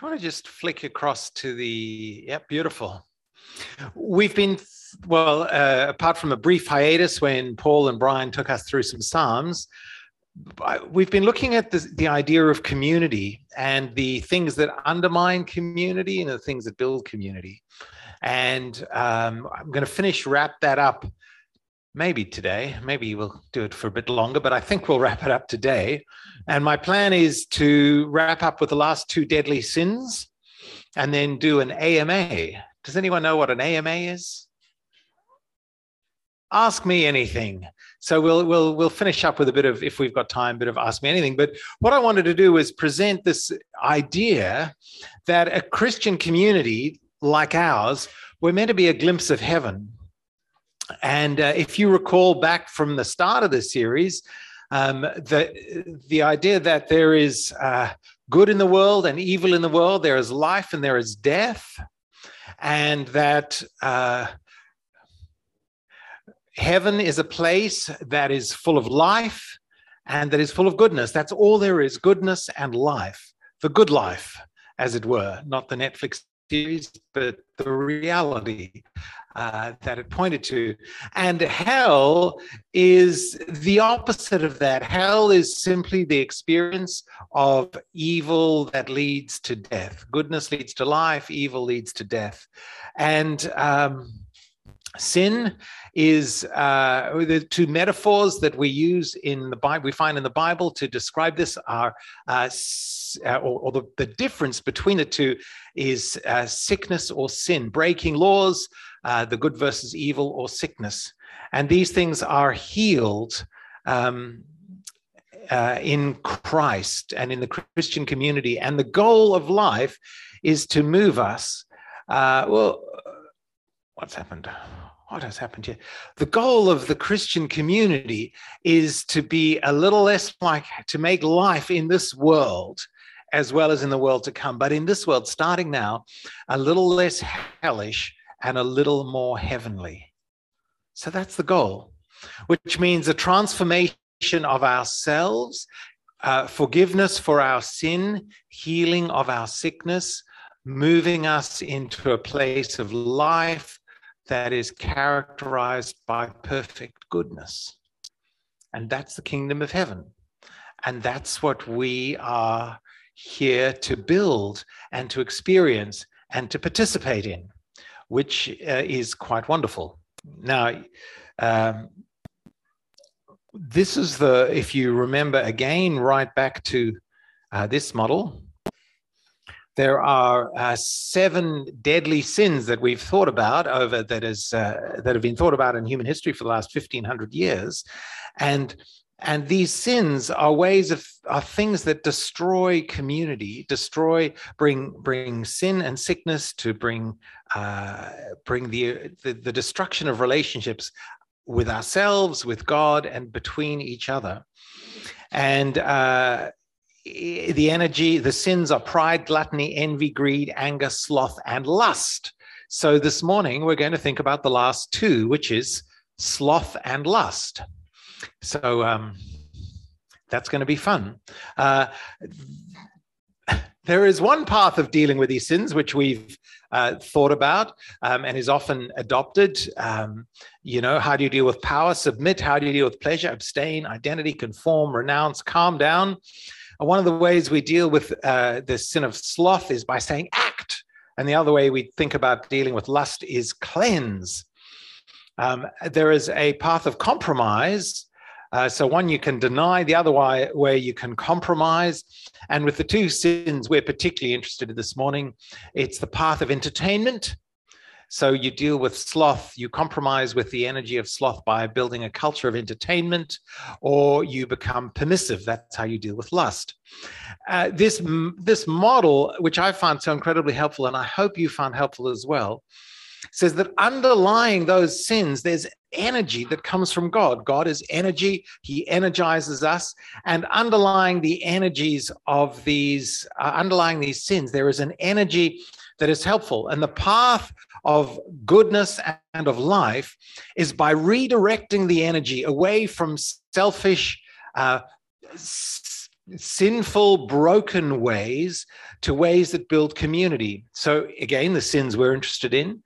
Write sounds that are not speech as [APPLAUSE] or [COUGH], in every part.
Want to just flick across to the, yeah, beautiful. We've been, well, uh, apart from a brief hiatus when Paul and Brian took us through some Psalms, we've been looking at the, the idea of community and the things that undermine community and the things that build community. And um, I'm going to finish, wrap that up maybe today. Maybe we'll do it for a bit longer, but I think we'll wrap it up today. And my plan is to wrap up with the last two deadly sins and then do an AMA. Does anyone know what an AMA is? Ask me anything. So we'll we'll we'll finish up with a bit of, if we've got time, a bit of ask me anything. But what I wanted to do was present this idea that a Christian community like ours, we're meant to be a glimpse of heaven. And uh, if you recall back from the start of the series, um, the the idea that there is uh, good in the world and evil in the world, there is life and there is death, and that uh, heaven is a place that is full of life and that is full of goodness. That's all there is: goodness and life, the good life, as it were, not the Netflix series, but the reality uh, that it pointed to. And hell is the opposite of that. Hell is simply the experience of evil that leads to death. Goodness leads to life, evil leads to death. And um, sin is uh, the two metaphors that we use in the Bible, we find in the Bible to describe this are, uh, uh, or, or the, the, difference between the two is uh, sickness or sin, breaking laws, uh, the good versus evil or sickness. And these things are healed um, uh, in Christ and in the Christian community. And the goal of life is to move us. well, what's happened? what has happened here? The goal of the Christian community is to be a little less like to make life in this world as well as in the world to come. But in this world, starting now, a little less hellish and a little more heavenly. So that's the goal, which means a transformation of ourselves, uh, forgiveness for our sin, healing of our sickness, moving us into a place of life that is characterized by perfect goodness. And that's the kingdom of heaven. And that's what we are here to build and to experience and to participate in, which uh, is quite wonderful. Now, um, this is the, if you remember again, right back to uh, this model, there are uh, seven deadly sins that we've thought about over that is uh, that have been thought about in human history for the last 1500 years and and these sins are ways of are things that destroy community destroy bring bring sin and sickness to bring uh, bring the, the the destruction of relationships with ourselves with god and between each other and uh, the energy, the sins are pride, gluttony, envy, greed, anger, sloth, and lust. So this morning, we're going to think about the last two, which is sloth and lust. So um, that's going to be fun. Uh, there is one path of dealing with these sins which we've uh, thought about um, and is often adopted. Um, you know, how do you deal with power? Submit. How do you deal with pleasure? Abstain. Identity. Conform. Renounce. Calm down. One of the ways we deal with uh, the sin of sloth is by saying act. And the other way we think about dealing with lust is cleanse. Um, there is a path of compromise. Uh, so, one you can deny, the other way, where you can compromise. And with the two sins we're particularly interested in this morning, it's the path of entertainment so you deal with sloth, you compromise with the energy of sloth by building a culture of entertainment, or you become permissive. That's how you deal with lust. Uh, this, this model, which I found so incredibly helpful, and I hope you found helpful as well, says that underlying those sins, there's energy that comes from God. God is energy, He energizes us. And underlying the energies of these, uh, underlying these sins, there is an energy that is helpful. And the path of goodness and of life is by redirecting the energy away from selfish, uh, sinful, broken ways to ways that build community. So, again, the sins we're interested in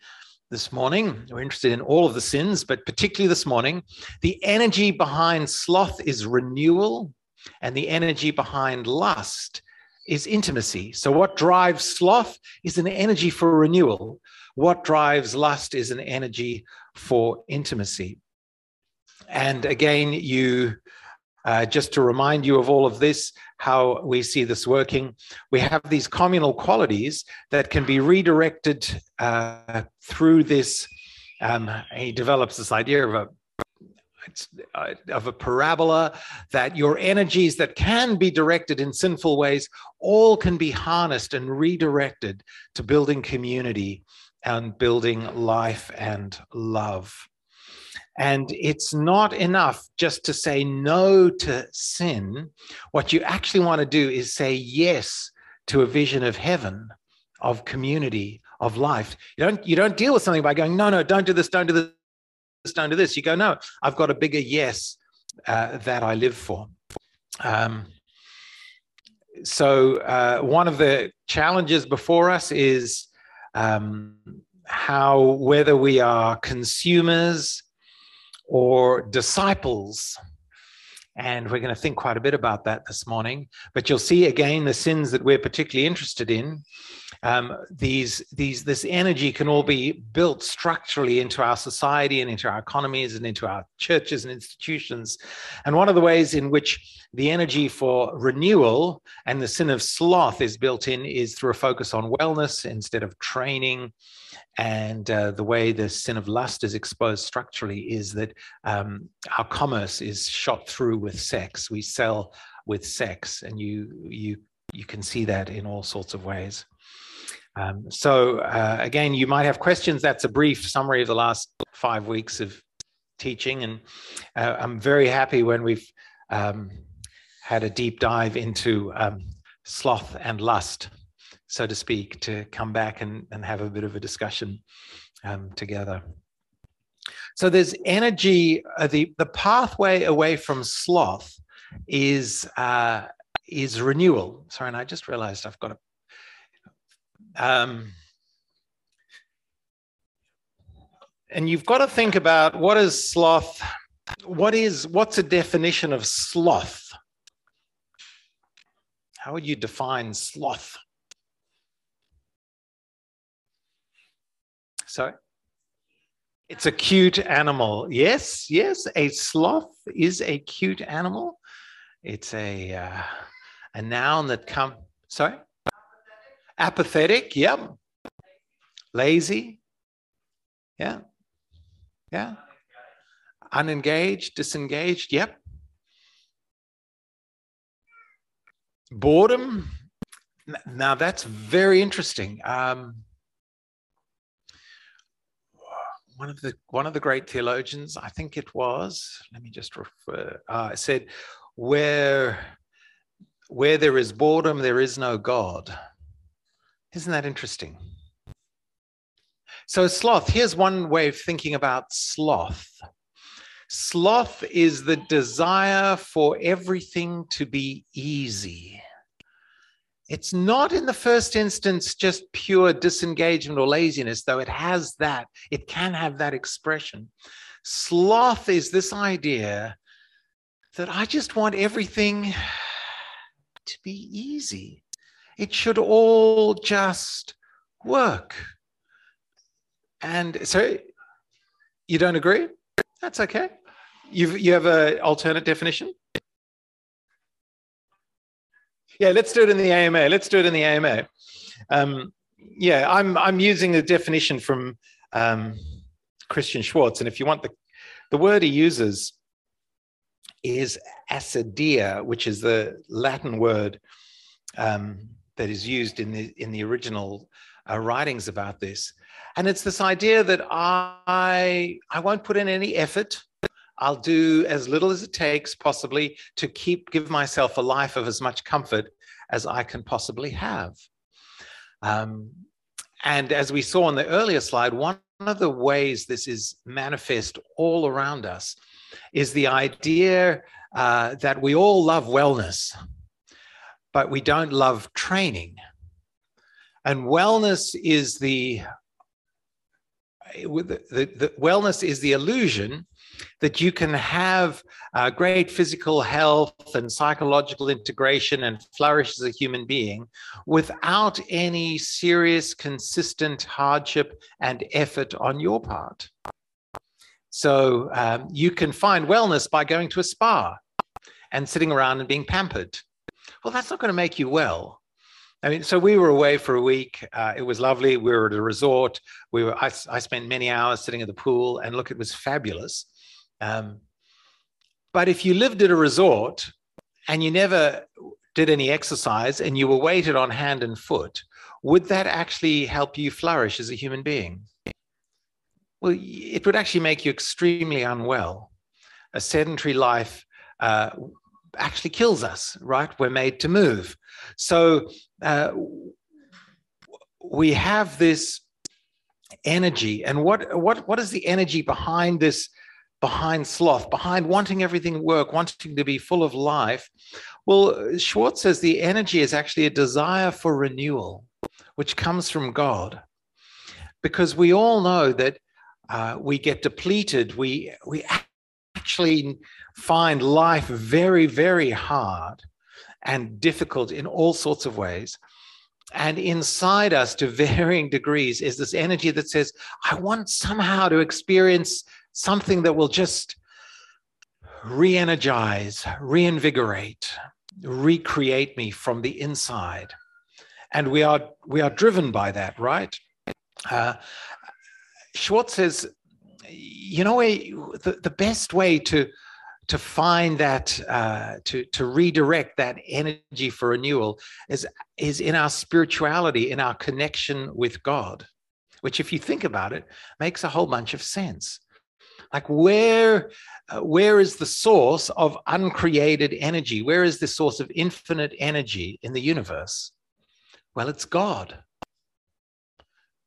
this morning, we're interested in all of the sins, but particularly this morning, the energy behind sloth is renewal, and the energy behind lust is intimacy. So, what drives sloth is an energy for renewal. What drives lust is an energy for intimacy. And again, you uh, just to remind you of all of this, how we see this working, we have these communal qualities that can be redirected uh, through this. Um, he develops this idea of a uh, of a parabola that your energies that can be directed in sinful ways all can be harnessed and redirected to building community and building life and love. And it's not enough just to say no to sin. What you actually want to do is say yes to a vision of heaven, of community, of life. You don't, you don't deal with something by going, no, no, don't do this, don't do this, don't do this. You go, no, I've got a bigger yes uh, that I live for. Um, so, uh, one of the challenges before us is um, how whether we are consumers or disciples. And we're going to think quite a bit about that this morning. But you'll see again the sins that we're particularly interested in. Um, these, these, this energy can all be built structurally into our society and into our economies and into our churches and institutions. And one of the ways in which the energy for renewal and the sin of sloth is built in is through a focus on wellness instead of training and uh, the way the sin of lust is exposed structurally is that um, our commerce is shot through with sex. We sell with sex, and you you you can see that in all sorts of ways. Um, so uh, again, you might have questions. That's a brief summary of the last five weeks of teaching, and uh, I'm very happy when we've um, had a deep dive into um, sloth and lust so to speak, to come back and, and have a bit of a discussion um, together. So there's energy, uh, the, the pathway away from sloth is, uh, is renewal. Sorry, and I just realized I've got a, um, and you've got to think about what is sloth, what is, what's a definition of sloth? How would you define sloth? Sorry? It's a cute animal. Yes, yes, a sloth is a cute animal. It's a uh, a noun that come. Sorry, apathetic. apathetic yep. Lazy. Yeah, yeah. Unengaged, disengaged. Yep. Boredom. Now that's very interesting. Um, one of the one of the great theologians, I think it was, let me just refer, uh, said, where where there is boredom, there is no God. Isn't that interesting? So, sloth, here's one way of thinking about sloth. Sloth is the desire for everything to be easy. It's not in the first instance just pure disengagement or laziness, though it has that, it can have that expression. Sloth is this idea that I just want everything to be easy. It should all just work. And so you don't agree? That's okay. You've, you have an alternate definition? Yeah, let's do it in the AMA. Let's do it in the AMA. Um, yeah, I'm I'm using a definition from um, Christian Schwarz, and if you want the the word he uses is acedia, which is the Latin word um, that is used in the in the original uh, writings about this, and it's this idea that I I won't put in any effort. I'll do as little as it takes, possibly, to keep give myself a life of as much comfort as I can possibly have. Um, and as we saw on the earlier slide, one of the ways this is manifest all around us is the idea uh, that we all love wellness. but we don't love training. And wellness is the, the, the, the wellness is the illusion that you can have uh, great physical health and psychological integration and flourish as a human being without any serious, consistent hardship and effort on your part. So um, you can find wellness by going to a spa and sitting around and being pampered. Well, that's not going to make you well. I mean, so we were away for a week. Uh, it was lovely. We were at a resort. We were. I, I, spent many hours sitting at the pool, and look, it was fabulous. Um, but if you lived at a resort and you never did any exercise and you were waited on hand and foot, would that actually help you flourish as a human being? Well, it would actually make you extremely unwell. A sedentary life uh, actually kills us, right? We're made to move. So uh, we have this energy. And what, what, what is the energy behind this behind sloth, behind wanting everything to work, wanting to be full of life. Well, Schwarz says the energy is actually a desire for renewal, which comes from God. Because we all know that uh, we get depleted, we, we actually find life very, very hard and difficult in all sorts of ways. And inside us, to [LAUGHS] varying degrees, is this energy that says, I want somehow to experience something that will just re energize, reinvigorate, recreate me from the inside. And we are, we are driven by that, right? Uh, Schwarz says, you know, the, the best way to, to find that, uh, to, to redirect that energy for renewal is, is in our spirituality, in our connection with God, which, if you think about it, makes a whole bunch of sense. Like where, uh, where is the source of uncreated energy? Where is the source of infinite energy in the universe? Well, it's God.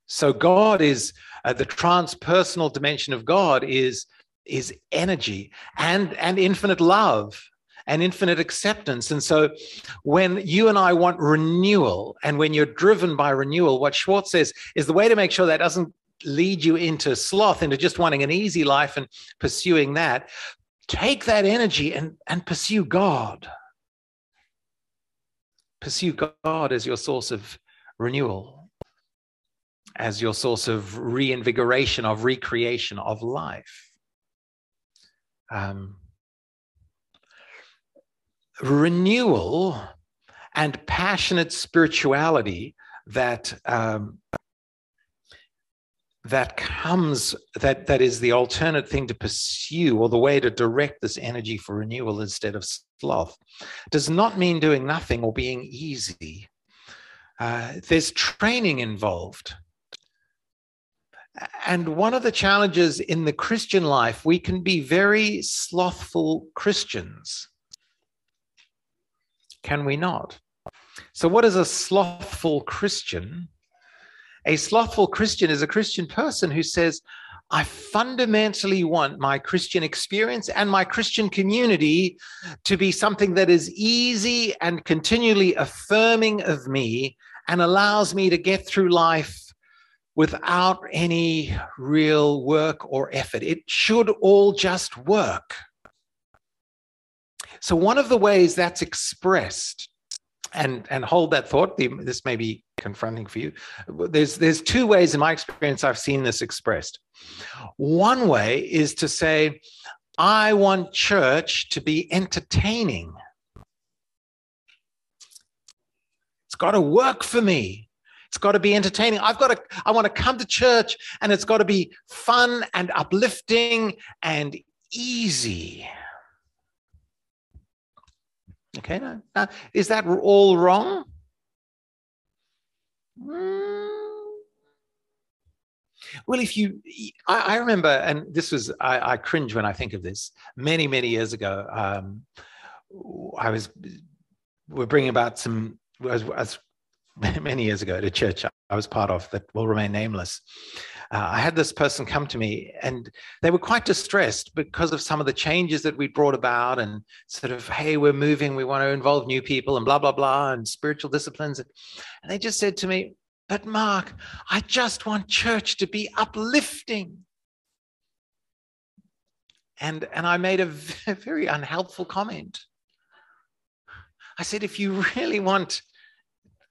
So God is uh, the transpersonal dimension of God is is energy and and infinite love and infinite acceptance. And so when you and I want renewal and when you're driven by renewal, what Schwarz says is the way to make sure that doesn't lead you into sloth, into just wanting an easy life and pursuing that, take that energy and, and pursue God. Pursue God as your source of renewal, as your source of reinvigoration, of recreation of life. Um, renewal and passionate spirituality that um, that comes that that is the alternate thing to pursue or the way to direct this energy for renewal instead of sloth does not mean doing nothing or being easy uh, there's training involved and one of the challenges in the christian life we can be very slothful christians. Can we not? So what is a slothful christian? A slothful Christian is a Christian person who says, I fundamentally want my Christian experience and my Christian community to be something that is easy and continually affirming of me and allows me to get through life without any real work or effort. It should all just work. So, one of the ways that's expressed and and hold that thought. This may be confronting for you. There's there's two ways in my experience I've seen this expressed. One way is to say, I want church to be entertaining. It's got to work for me. It's got to be entertaining. I've got to, I want to come to church and it's got to be fun and uplifting and easy. Okay, now, now is that all wrong? Mm. Well, if you, I, I, remember, and this was, I, I, cringe when I think of this. Many, many years ago, um, I was, we're bringing about some, as, as [LAUGHS] many years ago at a church I was part of that will remain nameless. Uh, I had this person come to me and they were quite distressed because of some of the changes that we brought about and sort of, hey, we're moving, we want to involve new people and blah, blah, blah, and spiritual disciplines. And they just said to me, but Mark, I just want church to be uplifting. And, and I made a [LAUGHS] very unhelpful comment. I said, if you really want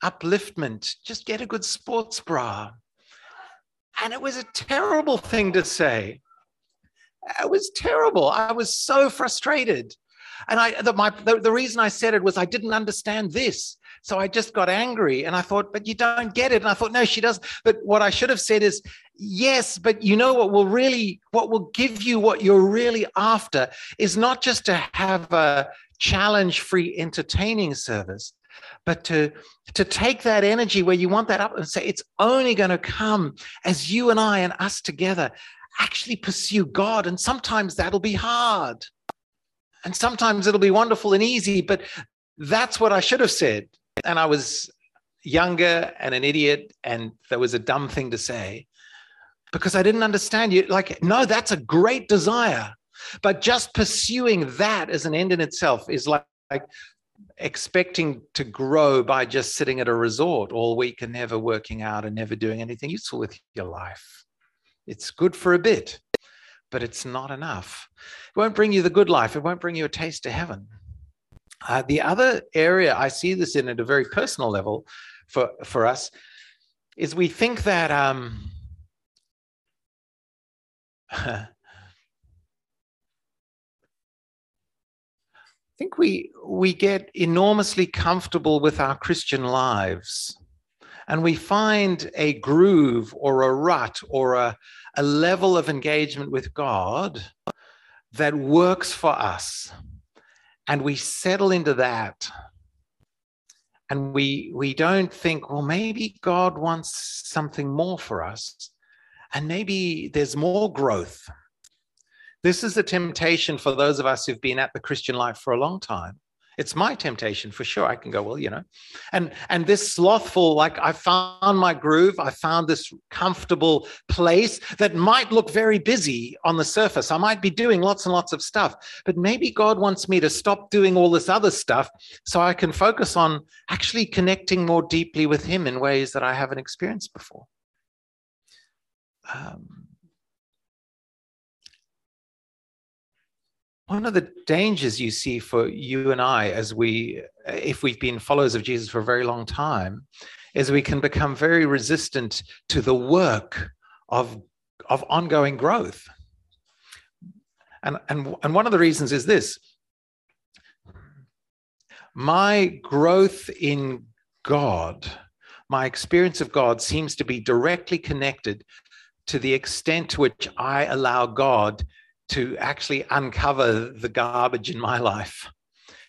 upliftment, just get a good sports bra. And it was a terrible thing to say. It was terrible. I was so frustrated. And I, the, my, the, the reason I said it was I didn't understand this. So I just got angry and I thought, but you don't get it. And I thought, no, she doesn't. But what I should have said is, yes, but you know what will really, what will give you what you're really after is not just to have a challenge free entertaining service, but to to take that energy where you want that up and say it's only going to come as you and I and us together actually pursue God. And sometimes that'll be hard. And sometimes it'll be wonderful and easy but that's what I should have said. And I was younger and an idiot and that was a dumb thing to say because I didn't understand you. Like no that's a great desire but just pursuing that as an end in itself is like, like expecting to grow by just sitting at a resort all week and never working out and never doing anything useful with your life. It's good for a bit, but it's not enough. It won't bring you the good life, it won't bring you a taste of heaven. Uh, the other area I see this in at a very personal level for, for us is we think that um, [LAUGHS] I think we we get enormously comfortable with our Christian lives and we find a groove or a rut or a, a level of engagement with God that works for us. And we settle into that. And we we don't think, well, maybe God wants something more for us. And maybe there's more growth this is a temptation for those of us who've been at the Christian life for a long time. It's my temptation for sure. I can go, well, you know, and and this slothful, like I found my groove, I found this comfortable place that might look very busy on the surface. I might be doing lots and lots of stuff, but maybe God wants me to stop doing all this other stuff so I can focus on actually connecting more deeply with Him in ways that I haven't experienced before. Um, one of the dangers you see for you and I, as we, if we've been followers of Jesus for a very long time, is we can become very resistant to the work of, of ongoing growth. And, and, and one of the reasons is this my growth in God, my experience of God seems to be directly connected to the extent to which I allow God to actually uncover the garbage in my life,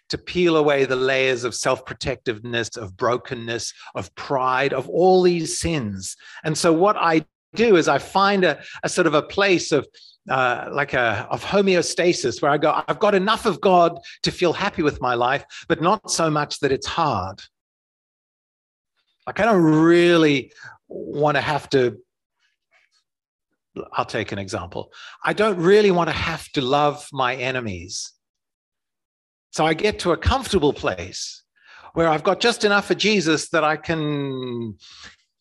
to peel away the layers of self protectiveness, of brokenness, of pride, of all these sins. And so, what I do is I find a, a sort of a place of uh, like a of homeostasis where I go, I've got enough of God to feel happy with my life, but not so much that it's hard. Like I don't really want to have to I'll take an example. I don't really want to have to love my enemies. So I get to a comfortable place where I've got just enough of Jesus that I can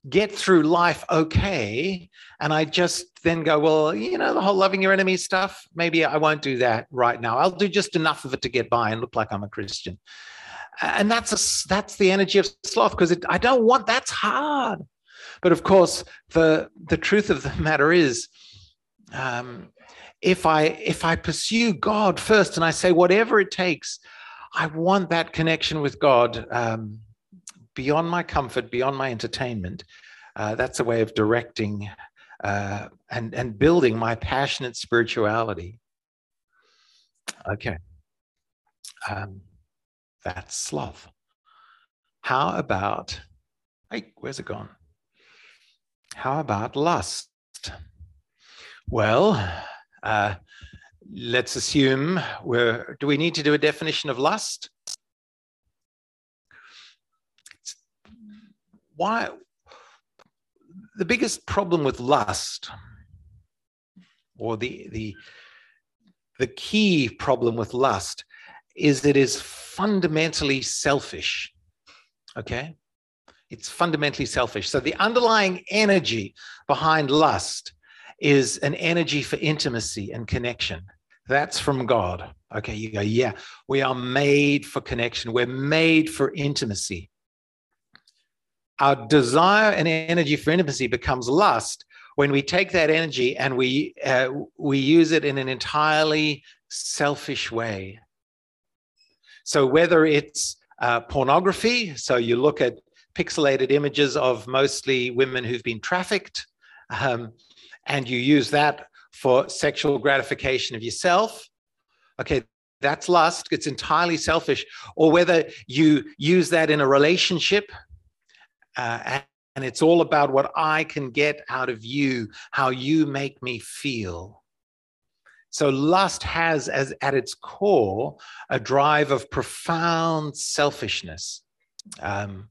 get through life okay. And I just then go, well, you know, the whole loving your enemies stuff, maybe I won't do that right now. I'll do just enough of it to get by and look like I'm a Christian. And that's a, that's the energy of sloth because I don't want that's hard. But of course, the the truth of the [LAUGHS] matter is, um, if I if I pursue God first and I say whatever it takes, I want that connection with God um, beyond my comfort, beyond my entertainment. Uh, that's a way of directing uh, and and building my passionate spirituality. Okay, um, that's sloth. How about? Hey, where's it gone? How about lust? Well, uh, let's assume we're, do we need to do a definition of lust? why the biggest problem with lust or the the the key problem with lust is it is fundamentally selfish okay it's fundamentally selfish. So the underlying energy behind lust is an energy for intimacy and connection. That's from god. Okay you go yeah we are made for connection. We're made for intimacy. Our desire and energy for intimacy becomes lust when we take that energy and we uh, we use it in an entirely selfish way. So whether it's uh, pornography so you look at pixelated images of mostly women who've been trafficked um, and you use that for sexual gratification of yourself okay that's lust it's entirely selfish or whether you use that in a relationship uh, and, it's all about what I can get out of you, how you make me feel. So lust has as at its core a drive of profound selfishness. Um,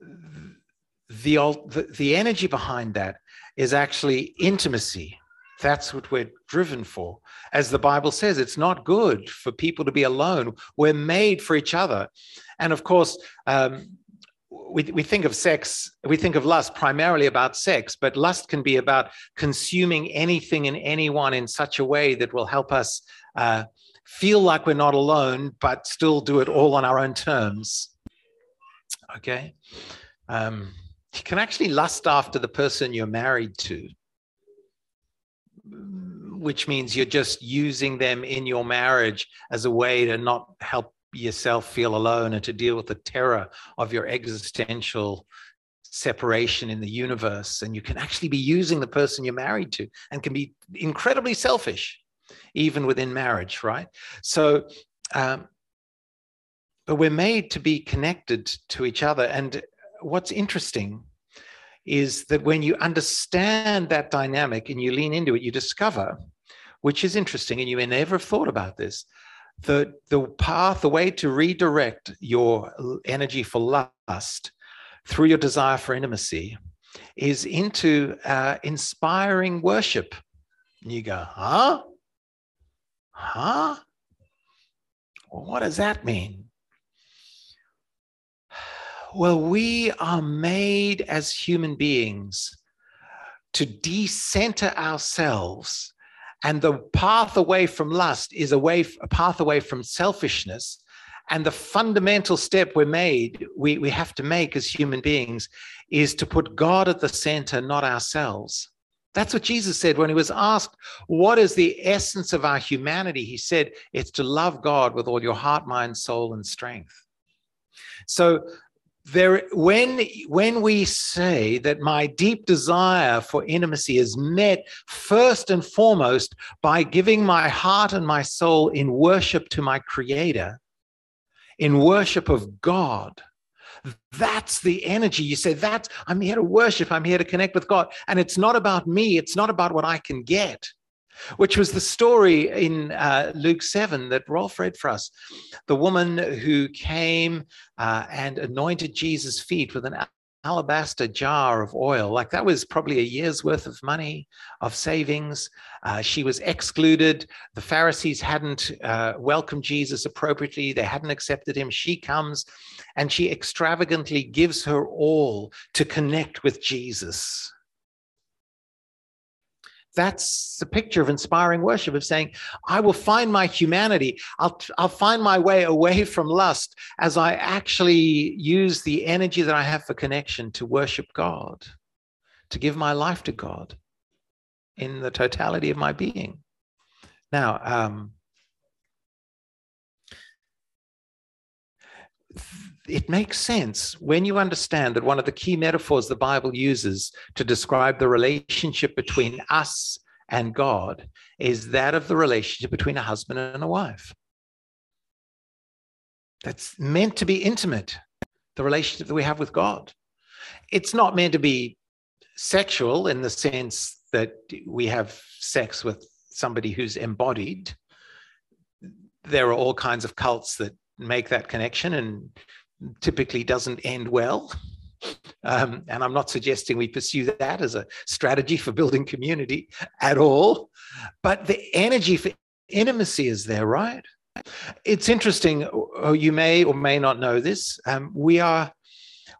the, the, energy behind that is actually intimacy. That's what we're driven for. As the Bible says, it's not good for people to be alone. We're made for each other. And of course, um, we, we think of sex, we think of lust primarily about sex, but lust can be about consuming anything and anyone in such a way that will help us uh, feel like we're not alone, but still do it all on our own terms. Okay. Um, you can actually lust after the person you're married to, which means you're just using them in your marriage as a way to not help yourself feel alone and to deal with the terror of your existential separation in the universe. And you can actually be using the person you're married to and can be incredibly selfish, even within marriage, right? So, um, but we're made to be connected to each other. And what's interesting is that when you understand that dynamic and you lean into it, you discover, which is interesting, and you may never have thought about this, the the path the way to redirect your energy for lust through your desire for intimacy is into uh, inspiring worship. And you go huh? Huh? Well, what does that mean well we are made as human beings to decenter ourselves and the path away from lust is away a path away from selfishness and the fundamental step we're made we, we have to make as human beings is to put god at the center not ourselves. That's what jesus said when he was asked what is the essence of our humanity? He said it's to love god with all your heart mind soul and strength. So there when when we say that my deep desire for intimacy is met first and foremost by giving my heart and my soul in worship to my creator in worship of god that's the energy. You say that's i'm here to worship. I'm here to connect with god. And it's not about me. It's not about what i can get which was the story in uh, Luke 7 that Rolf read for us. The woman who came uh, and anointed Jesus' feet with an alabaster jar of oil. Like that was probably a year's worth of money, of savings. Uh, she was excluded. The Pharisees hadn't uh, welcomed Jesus appropriately, they hadn't accepted him. She comes and she extravagantly gives her all to connect with Jesus. That's the picture of inspiring worship of saying, I will find my humanity. I'll, I'll find my way away from lust as I actually use the energy that I have for connection to worship God, to give my life to God in the totality of my being. Now, um, it makes sense when you understand that one of the key metaphors the Bible uses to describe the relationship between us and God is that of the relationship between a husband and a wife. That's meant to be intimate, the relationship that we have with God. It's not meant to be sexual in the sense that we have sex with somebody who's embodied. There are all kinds of cults that make that connection and typically doesn't end well. Um, and I'm not suggesting we pursue that as a strategy for building community at all. But the energy for intimacy is there, right? It's interesting. Oh, you may or may not know this. Um, we are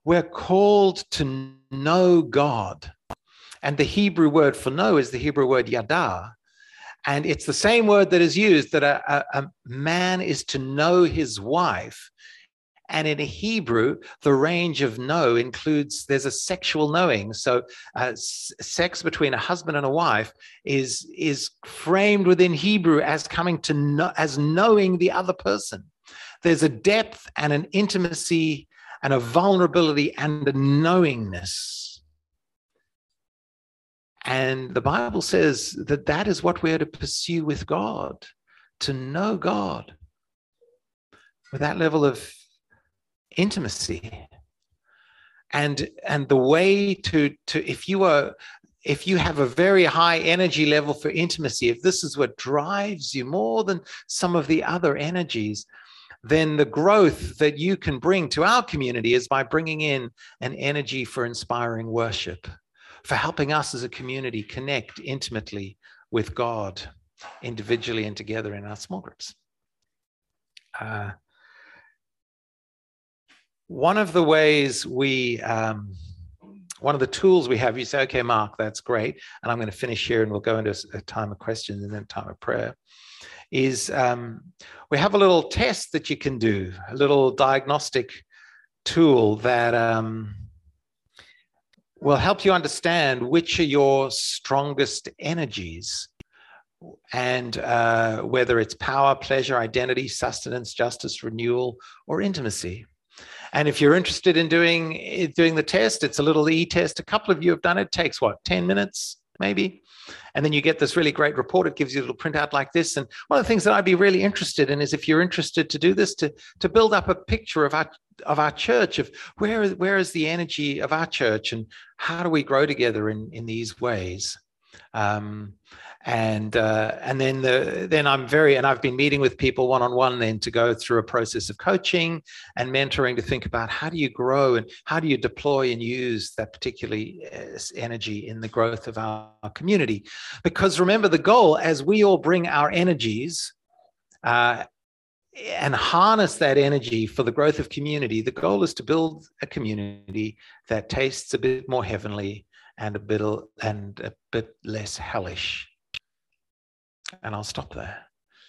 we're called to know God, and the Hebrew word for know is the Hebrew word yada, and it's the same word that is used that a, a, a man is to know his wife and in Hebrew, the range of know includes there's a sexual knowing. So, uh, s- sex between a husband and a wife is is framed within Hebrew as coming to know as knowing the other person. There's a depth and an intimacy and a vulnerability and a knowingness. And the Bible says that that is what we're to pursue with God, to know God with that level of intimacy. And and the way to to if you are if you have a very high energy level for intimacy if this is what drives you more than some of the other energies then the growth that you can bring to our community is by bringing in an energy for inspiring worship for helping us as a community connect intimately with god individually and together in our small groups. Uh, one of the ways we um, one of the tools we have you say okay mark that's great and i'm going to finish here and we'll go into a time of questions and then time of prayer is um, we have a little test that you can do a little diagnostic tool that um, will help you understand which are your strongest energies and uh, whether it's power pleasure identity sustenance justice renewal or intimacy and if you're interested in doing doing the test, it's a little e-test. A couple of you have done it. it takes what 10 minutes, maybe. And then you get this really great report. It gives you a little printout like this. And one of the things that I'd be really interested in is if you're interested to do this, to, to build up a picture of our of our church, of where, where is the energy of our church and how do we grow together in, in these ways. Um, and uh, and then the then I'm very and I've been meeting with people one on one then to go through a process of coaching and mentoring to think about how do you grow and how do you deploy and use that particularly uh, energy in the growth of our, our community. Because remember the goal as we all bring our energies uh, and harness that energy for the growth of community the goal is to build a community that tastes a bit more heavenly and a bit and a bit less hellish and I'll stop there.